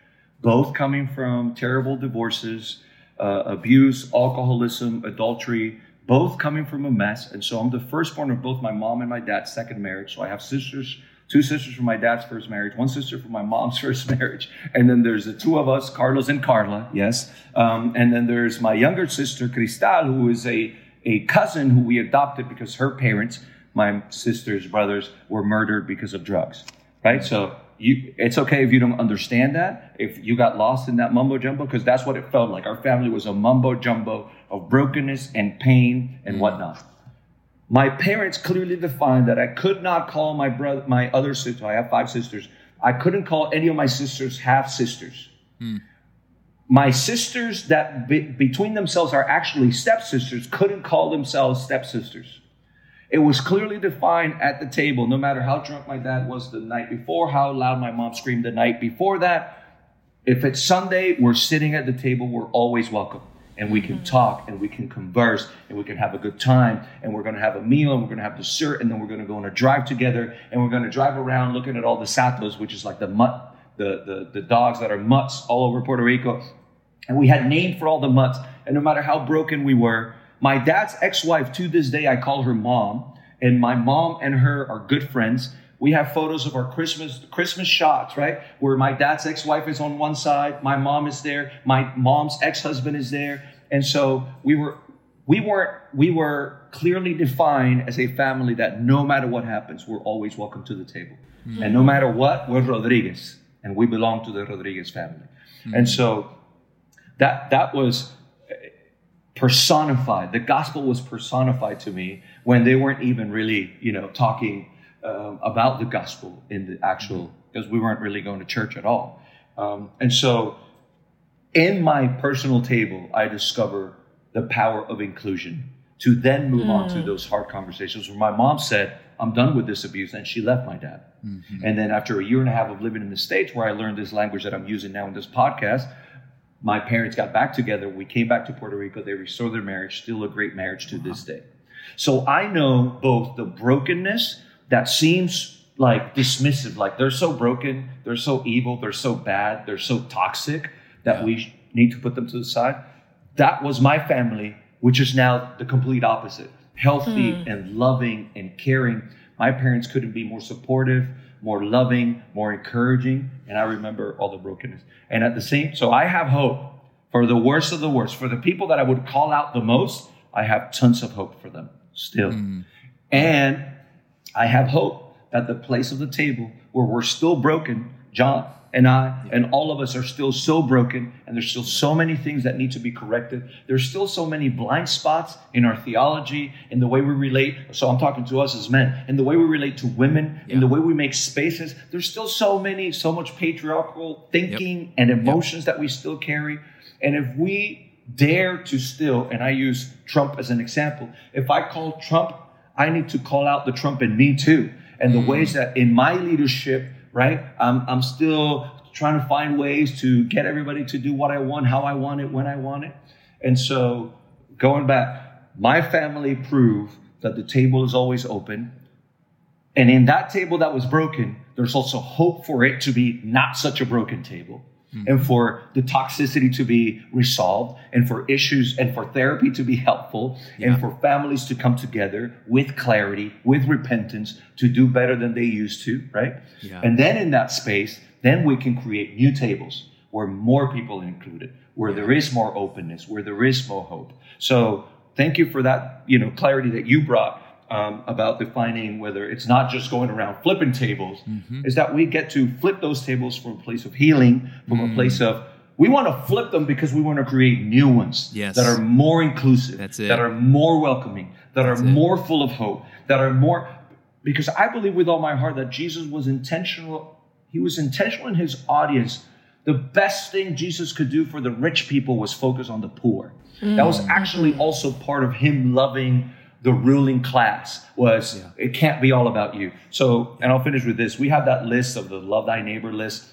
both coming from terrible divorces, uh, abuse, alcoholism, adultery, both coming from a mess. And so I'm the firstborn of both my mom and my dad's second marriage. So I have sisters two sisters from my dad's first marriage, one sister from my mom's first marriage, and then there's the two of us, Carlos and Carla, yes. Um, and then there's my younger sister, Cristal, who is a, a cousin who we adopted because her parents, my sister's brothers, were murdered because of drugs, right? So you, it's okay if you don't understand that, if you got lost in that mumbo jumbo, because that's what it felt like. Our family was a mumbo jumbo of brokenness and pain and whatnot. My parents clearly defined that I could not call my brother, my other sister. I have five sisters. I couldn't call any of my sisters half sisters. Hmm. My sisters that be, between themselves are actually stepsisters couldn't call themselves stepsisters. It was clearly defined at the table, no matter how drunk my dad was the night before, how loud my mom screamed the night before that. If it's Sunday, we're sitting at the table, we're always welcome and we can mm-hmm. talk and we can converse and we can have a good time and we're going to have a meal and we're going to have dessert and then we're going to go on a drive together and we're going to drive around looking at all the satos, which is like the mutt, the, the, the dogs that are mutts all over Puerto Rico. And we had named for all the mutts. And no matter how broken we were, my dad's ex-wife to this day, I call her mom. And my mom and her are good friends. We have photos of our Christmas Christmas shots, right? Where my dad's ex-wife is on one side, my mom is there, my mom's ex-husband is there, and so we were we weren't we were clearly defined as a family that no matter what happens, we're always welcome to the table. Mm-hmm. And no matter what, we're Rodriguez and we belong to the Rodriguez family. Mm-hmm. And so that that was personified. The gospel was personified to me when they weren't even really, you know, talking um, about the gospel in the actual, because we weren't really going to church at all. Um, and so in my personal table, I discover the power of inclusion to then move mm. on to hmm. those hard conversations where my mom said, I'm done with this abuse. And she left my dad. Mm-hmm. And then after a year and a half of living in the States where I learned this language that I'm using now in this podcast, my parents got back together. We came back to Puerto Rico. They restored their marriage, still a great marriage to this day. So I know both the brokenness that seems like dismissive, like they're so broken, they're so evil, they're so bad, they're so toxic that yeah. we need to put them to the side. That was my family, which is now the complete opposite healthy mm. and loving and caring. My parents couldn't be more supportive, more loving, more encouraging. And I remember all the brokenness. And at the same, so I have hope for the worst of the worst. For the people that I would call out the most, I have tons of hope for them still. Mm. And I have hope that the place of the table where we're still broken, John and I and all of us are still so broken and there's still so many things that need to be corrected. There's still so many blind spots in our theology, in the way we relate. So I'm talking to us as men, in the way we relate to women, yeah. in the way we make spaces. There's still so many, so much patriarchal thinking yep. and emotions yep. that we still carry. And if we dare to still, and I use Trump as an example. If I call Trump, I need to call out the Trump in me too. And the mm. ways that in my leadership, right, I'm, I'm still trying to find ways to get everybody to do what I want, how I want it, when I want it. And so going back, my family proved that the table is always open. And in that table that was broken, there's also hope for it to be not such a broken table. Mm-hmm. And for the toxicity to be resolved, and for issues and for therapy to be helpful, yeah. and for families to come together with clarity, with repentance, to do better than they used to, right? Yeah. And then in that space, then we can create new tables where more people are included, where there is more openness, where there is more hope. So thank you for that, you know, clarity that you brought um, about defining whether it's not just going around flipping tables, mm-hmm. is that we get to flip those tables from a place of healing, from mm. a place of we want to flip them because we want to create new ones yes. that are more inclusive, that are more welcoming, that That's are it. more full of hope, that are more because I believe with all my heart that Jesus was intentional. He was intentional in his audience. The best thing Jesus could do for the rich people was focus on the poor. Mm. That was actually also part of him loving the ruling class was yeah. it can't be all about you. So, and I'll finish with this. We have that list of the love thy neighbor list,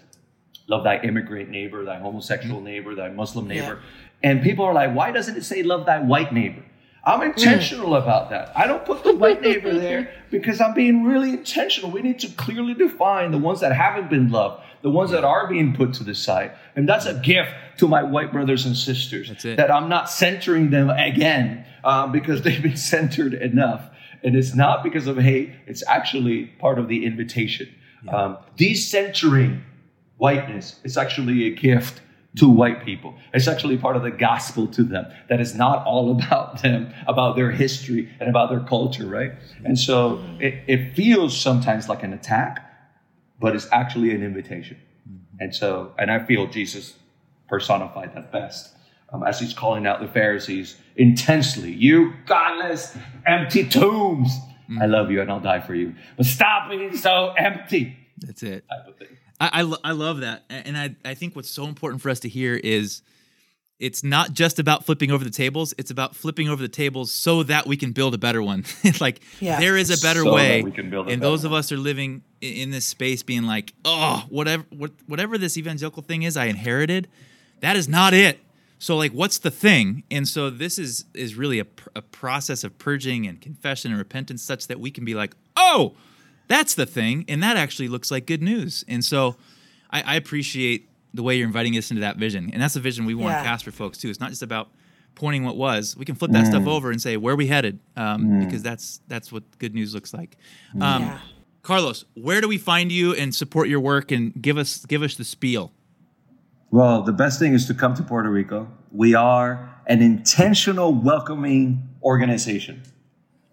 love thy immigrant neighbor, thy homosexual mm-hmm. neighbor, thy Muslim neighbor. Yeah. And people are like, why doesn't it say love thy white neighbor? I'm intentional mm. about that. I don't put the white neighbor there because I'm being really intentional. We need to clearly define the ones that haven't been loved, the ones that are being put to the side. And that's a gift to my white brothers and sisters that I'm not centering them again um, because they've been centered enough. And it's not because of hate, it's actually part of the invitation. Yeah. Um, decentering whiteness is actually a gift to white people. It's actually part of the gospel to them that is not all about them, about their history and about their culture, right? And so it, it feels sometimes like an attack, but it's actually an invitation. Mm-hmm. And so, and I feel Jesus personified that best um, as he's calling out the Pharisees intensely. You godless, empty tombs. Mm. I love you and I'll die for you. But stop being so empty. That's it. I, I, I love that. And I, I think what's so important for us to hear is it's not just about flipping over the tables it's about flipping over the tables so that we can build a better one like yeah. there is a better so way and those one. of us are living in this space being like oh whatever whatever this evangelical thing is i inherited that is not it so like what's the thing and so this is is really a, a process of purging and confession and repentance such that we can be like oh that's the thing and that actually looks like good news and so i, I appreciate the way you're inviting us into that vision and that's the vision we want yeah. to cast for folks too it's not just about pointing what was we can flip that mm. stuff over and say where we headed um, mm. because that's that's what good news looks like um, yeah. carlos where do we find you and support your work and give us give us the spiel well, the best thing is to come to Puerto Rico. We are an intentional welcoming organization.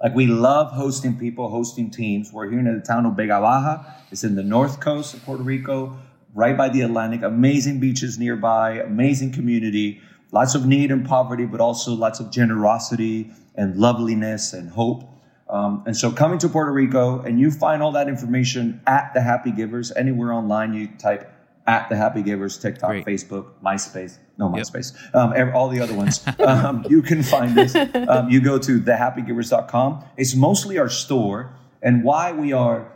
Like we love hosting people, hosting teams. We're here in the town of Vega Baja. It's in the north coast of Puerto Rico, right by the Atlantic. Amazing beaches nearby, amazing community, lots of need and poverty, but also lots of generosity and loveliness and hope. Um, and so coming to Puerto Rico, and you find all that information at the Happy Givers anywhere online. You type at the Happy Givers, TikTok, Great. Facebook, MySpace, no MySpace, yep. um, all the other ones. um, you can find us. Um, you go to thehappygivers.com. It's mostly our store, and why we are,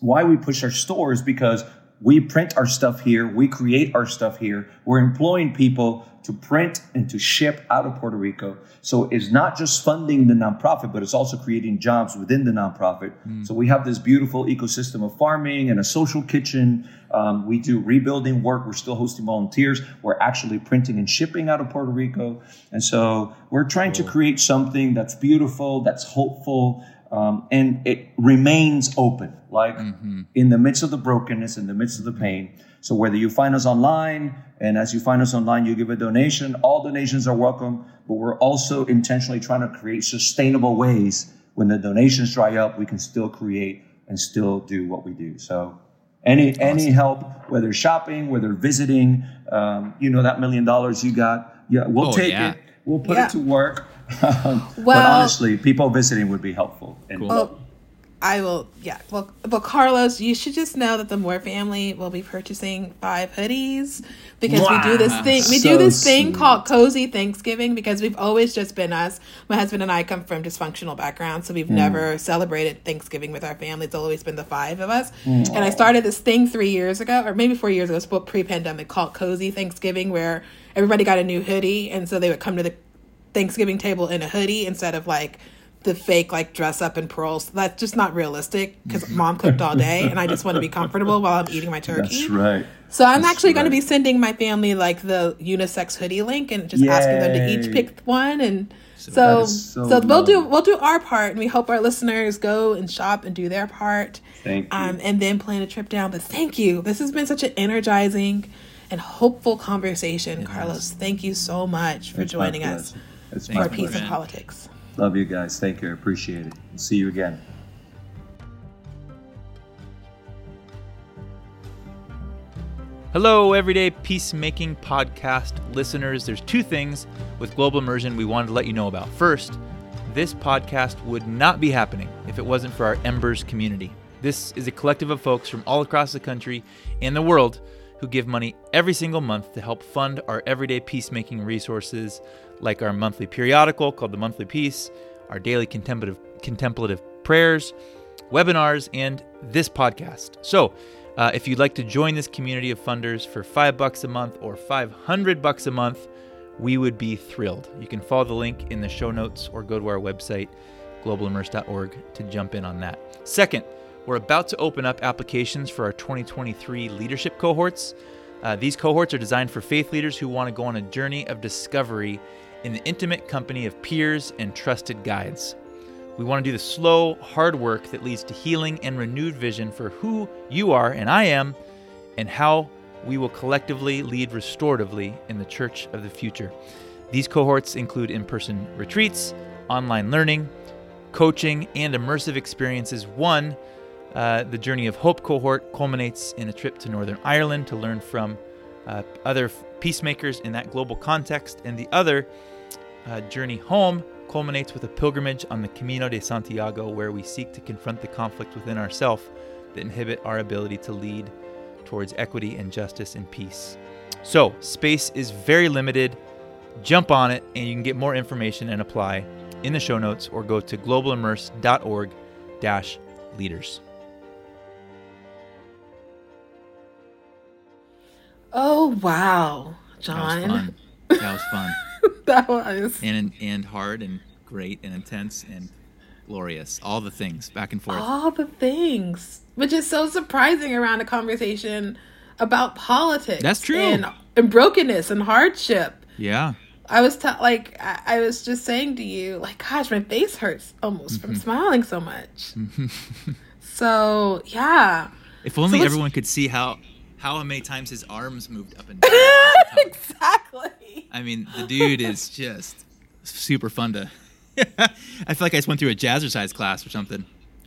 why we push our store is because we print our stuff here, we create our stuff here. We're employing people to print and to ship out of Puerto Rico. So it's not just funding the nonprofit, but it's also creating jobs within the nonprofit. Mm. So we have this beautiful ecosystem of farming and a social kitchen. Um, we do rebuilding work. We're still hosting volunteers. We're actually printing and shipping out of Puerto Rico. And so we're trying cool. to create something that's beautiful, that's hopeful, um, and it remains open, like mm-hmm. in the midst of the brokenness, in the midst of the pain. So whether you find us online, and as you find us online, you give a donation, all donations are welcome, but we're also intentionally trying to create sustainable ways when the donations dry up, we can still create and still do what we do. So any awesome. any help, whether shopping, whether visiting, um, you know that million dollars you got, yeah, we'll oh, take yeah. it. We'll put yeah. it to work. well, but honestly, people visiting would be helpful. And cool. well, I will, yeah. Well, well, Carlos, you should just know that the Moore family will be purchasing five hoodies because wow. we do this thing. We so do this thing sweet. called cozy Thanksgiving because we've always just been us. My husband and I come from dysfunctional backgrounds, so we've mm. never celebrated Thanksgiving with our family. It's always been the five of us. Mm. And I started this thing three years ago, or maybe four years ago, pre-pandemic, called Cozy Thanksgiving, where everybody got a new hoodie, and so they would come to the Thanksgiving table in a hoodie instead of like the fake like dress up in pearls. That's just not realistic because mm-hmm. mom cooked all day and I just want to be comfortable while I'm eating my turkey. That's right. So I'm That's actually right. going to be sending my family like the unisex hoodie link and just Yay. asking them to each pick one and so so, so we'll do we'll do our part and we hope our listeners go and shop and do their part. Thank you. Um, and then plan a trip down. But thank you. This has been such an energizing and hopeful conversation, it Carlos. Thank you so much for it's joining us for Peace in Politics. Love you guys. Thank you. I appreciate it. We'll see you again. Hello, Everyday Peacemaking Podcast listeners. There's two things with Global Immersion we wanted to let you know about. First, this podcast would not be happening if it wasn't for our Embers community. This is a collective of folks from all across the country and the world who give money every single month to help fund our everyday peacemaking resources like our monthly periodical called The Monthly Peace, our daily contemplative, contemplative prayers, webinars, and this podcast. So, uh, if you'd like to join this community of funders for five bucks a month or 500 bucks a month, we would be thrilled. You can follow the link in the show notes or go to our website, globalimmerse.org, to jump in on that. Second, we're about to open up applications for our 2023 leadership cohorts. Uh, these cohorts are designed for faith leaders who want to go on a journey of discovery in the intimate company of peers and trusted guides. We want to do the slow, hard work that leads to healing and renewed vision for who you are and I am, and how we will collectively lead restoratively in the church of the future. These cohorts include in person retreats, online learning, coaching, and immersive experiences. One uh, the Journey of Hope cohort culminates in a trip to Northern Ireland to learn from uh, other peacemakers in that global context, and the other uh, Journey Home culminates with a pilgrimage on the Camino de Santiago, where we seek to confront the conflict within ourselves that inhibit our ability to lead towards equity and justice and peace. So, space is very limited. Jump on it, and you can get more information and apply in the show notes or go to globalimmerse.org-leaders. Oh wow, John. That was fun. That was fun. that was. And and hard and great and intense and glorious. All the things back and forth. All the things, which is so surprising around a conversation about politics. That's true. And, and brokenness and hardship. Yeah. I was t- like I-, I was just saying to you like gosh my face hurts almost mm-hmm. from smiling so much. so yeah. If only so everyone could see how how many times his arms moved up and down. exactly. I mean, the dude is just super fun to. I feel like I just went through a jazzercise class or something.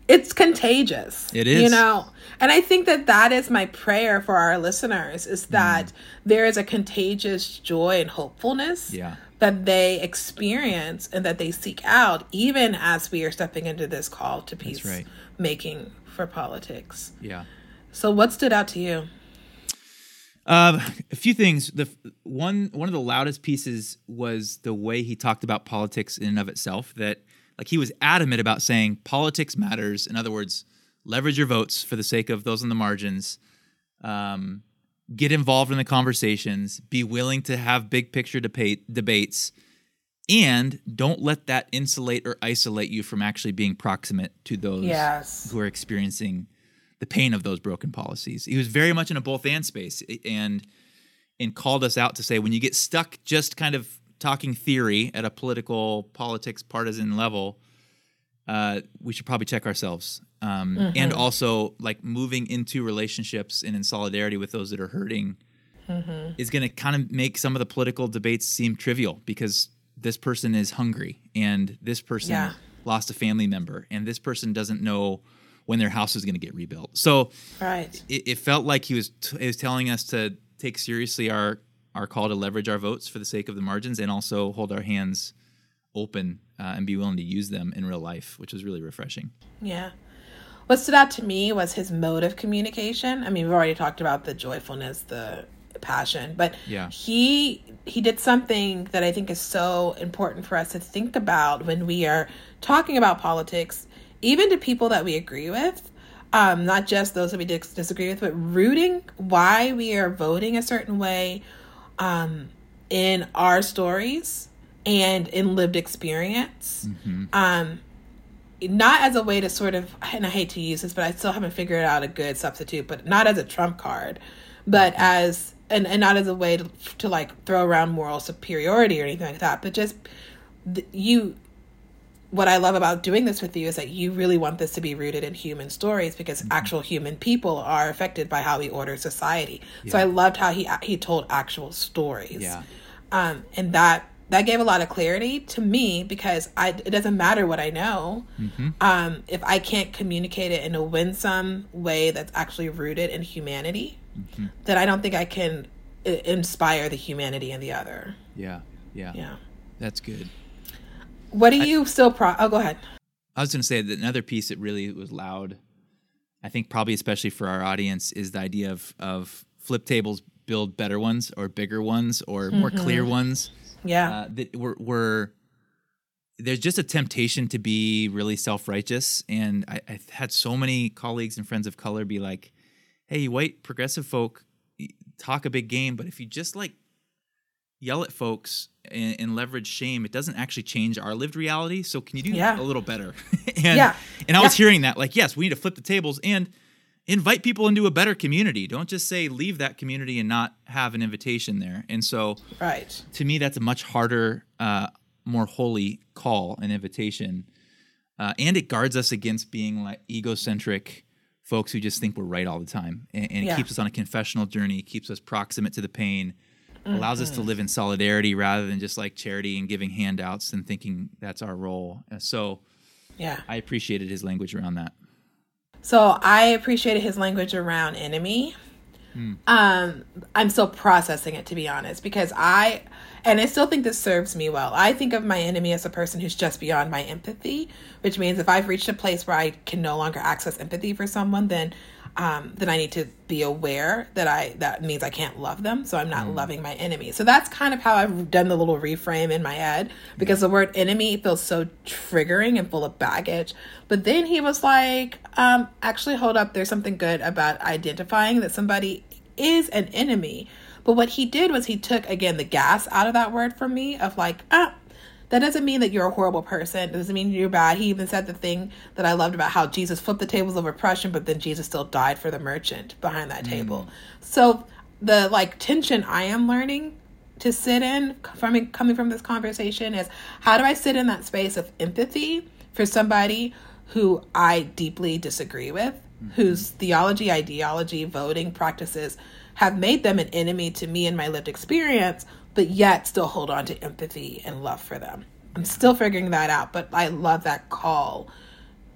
It's contagious. It is. You know, and I think that that is my prayer for our listeners is mm. that mm. there is a contagious joy and hopefulness yeah. that they experience and that they seek out, even as we are stepping into this call to peace right. making for politics. Yeah. So, what stood out to you? Uh, a few things. The one one of the loudest pieces was the way he talked about politics in and of itself. That like he was adamant about saying politics matters. In other words, leverage your votes for the sake of those on the margins. Um, get involved in the conversations. Be willing to have big picture debate debates, and don't let that insulate or isolate you from actually being proximate to those yes. who are experiencing the pain of those broken policies. He was very much in a both and space and and called us out to say when you get stuck just kind of talking theory at a political politics partisan level, uh, we should probably check ourselves. Um, mm-hmm. And also like moving into relationships and in solidarity with those that are hurting mm-hmm. is going to kind of make some of the political debates seem trivial because this person is hungry and this person yeah. lost a family member and this person doesn't know when their house is going to get rebuilt. So right. it, it felt like he was t- he was telling us to take seriously our our call to leverage our votes for the sake of the margins and also hold our hands open uh, and be willing to use them in real life, which was really refreshing. Yeah. what stood out to me was his mode of communication. I mean, we've already talked about the joyfulness, the passion, but Yeah. he he did something that I think is so important for us to think about when we are talking about politics, even to people that we agree with. Um, not just those that we dis- disagree with, but rooting why we are voting a certain way um, in our stories and in lived experience. Um, not as a way to sort of, and I hate to use this, but I still haven't figured out a good substitute, but not as a trump card, but as, and, and not as a way to, to like throw around moral superiority or anything like that, but just th- you, what I love about doing this with you is that you really want this to be rooted in human stories because actual human people are affected by how we order society. So I loved how he he told actual stories. Yeah. Um, and that that gave a lot of clarity to me because I it doesn't matter what I know. Um, if I can't communicate it in a winsome way that's actually rooted in humanity, then I don't think I can i- inspire the humanity in the other. Yeah. Yeah. Yeah. That's good. What do you still pro? Oh, go ahead. I was going to say that another piece that really was loud, I think probably especially for our audience, is the idea of of flip tables build better ones or bigger ones or more clear ones. Yeah. Uh, that were, were there's just a temptation to be really self righteous, and I, I've had so many colleagues and friends of color be like, "Hey, white progressive folk talk a big game, but if you just like yell at folks and, and leverage shame, it doesn't actually change our lived reality. So can you do Yeah. a little better?" and Yeah. and I was Yeah. hearing that like, yes, we need to flip the tables and invite people into a better community. Don't just say leave that community and not have an invitation there. And so right. to me, that's a much harder, uh, more holy call and invitation, uh, and it guards us against being like egocentric folks who just think we're right all the time, and, and it Yeah. keeps us on a confessional journey, keeps us proximate to the pain, allows us to live in solidarity rather than just like charity and giving handouts and thinking that's our role. So Yeah. I appreciated his language around that. So I appreciated his language around enemy. Um, I'm still processing it to be honest, because I, and I still think this serves me well. I think of my enemy as a person who's just beyond my empathy, which means if I've reached a place where I can no longer access empathy for someone, then, um, then I need to be aware that I that means I can't love them, so I'm not loving my enemy. So that's kind of how I've done the little reframe in my head because the word enemy feels so triggering and full of baggage. But then he was like, um, actually, hold up, there's something good about identifying that somebody is an enemy. But what he did was he took again the gas out of that word for me of like, ah, that doesn't mean that you're a horrible person. It doesn't mean you're bad. He even said the thing that I loved about how Jesus flipped the tables of oppression, but then Jesus still died for the merchant behind that mm. table. So the like tension I am learning to sit in from coming from this conversation is how do I sit in that space of empathy for somebody who I deeply disagree with, mm-hmm. whose theology, ideology, voting practices have made them an enemy to me and my lived experience, but yet still hold on to empathy and love for them. I'm still figuring that out, but I love that call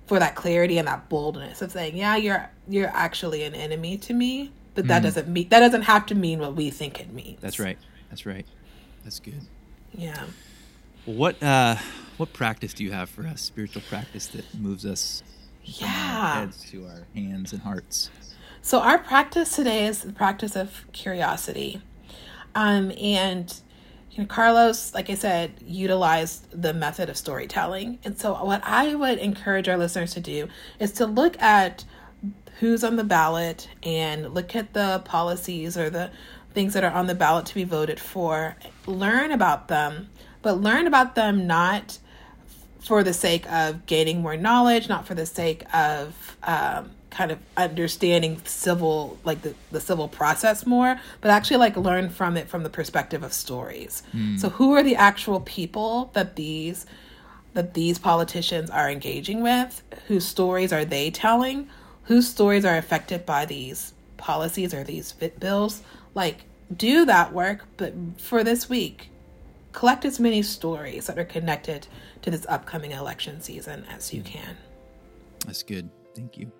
for that clarity and that boldness of saying, "Yeah, you're you're actually an enemy to me, but that doesn't mean that doesn't have to mean what we think it means." That's right. That's right. That's good. Yeah. Well, what uh, what practice do you have for us? Spiritual practice that moves us from our Yeah. heads to our hands and hearts. So our practice today is the practice of curiosity. Um, and you know, Carlos, like I said, utilized the method of storytelling. And so what I would encourage our listeners to do is to look at who's on the ballot and look at the policies or the things that are on the ballot to be voted for. Learn about them, but learn about them not for the sake of gaining more knowledge, not for the sake of um, kind of understanding civil, like the, the civil process more, but actually like learn from it from the perspective of stories. Hmm. So who are the actual people that these that these politicians are engaging with? Whose stories are they telling? Whose stories are affected by these policies or these fit bills? Like do that work, but for this week, collect as many stories that are connected to this upcoming election season as you hmm. can. That's good. Thank you.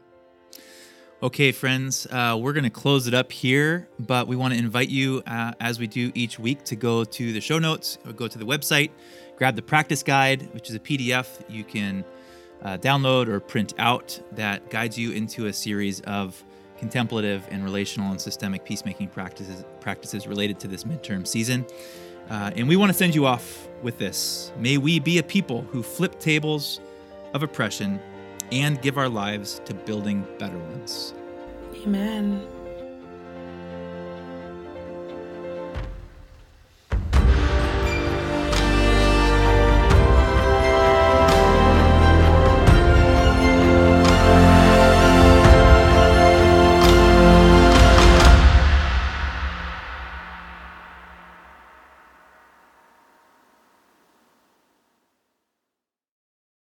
Okay, friends, uh, we're going to close it up here, but we want to invite you, uh, as we do each week, to go to the show notes or go to the website, grab the practice guide, which is a PDF. You can uh, download or print out that guides you into a series of contemplative and relational and systemic peacemaking practices practices related to this midterm season. Uh, and we want to send you off with this. May we be a people who flip tables of oppression and give our lives to building better ones. Amen.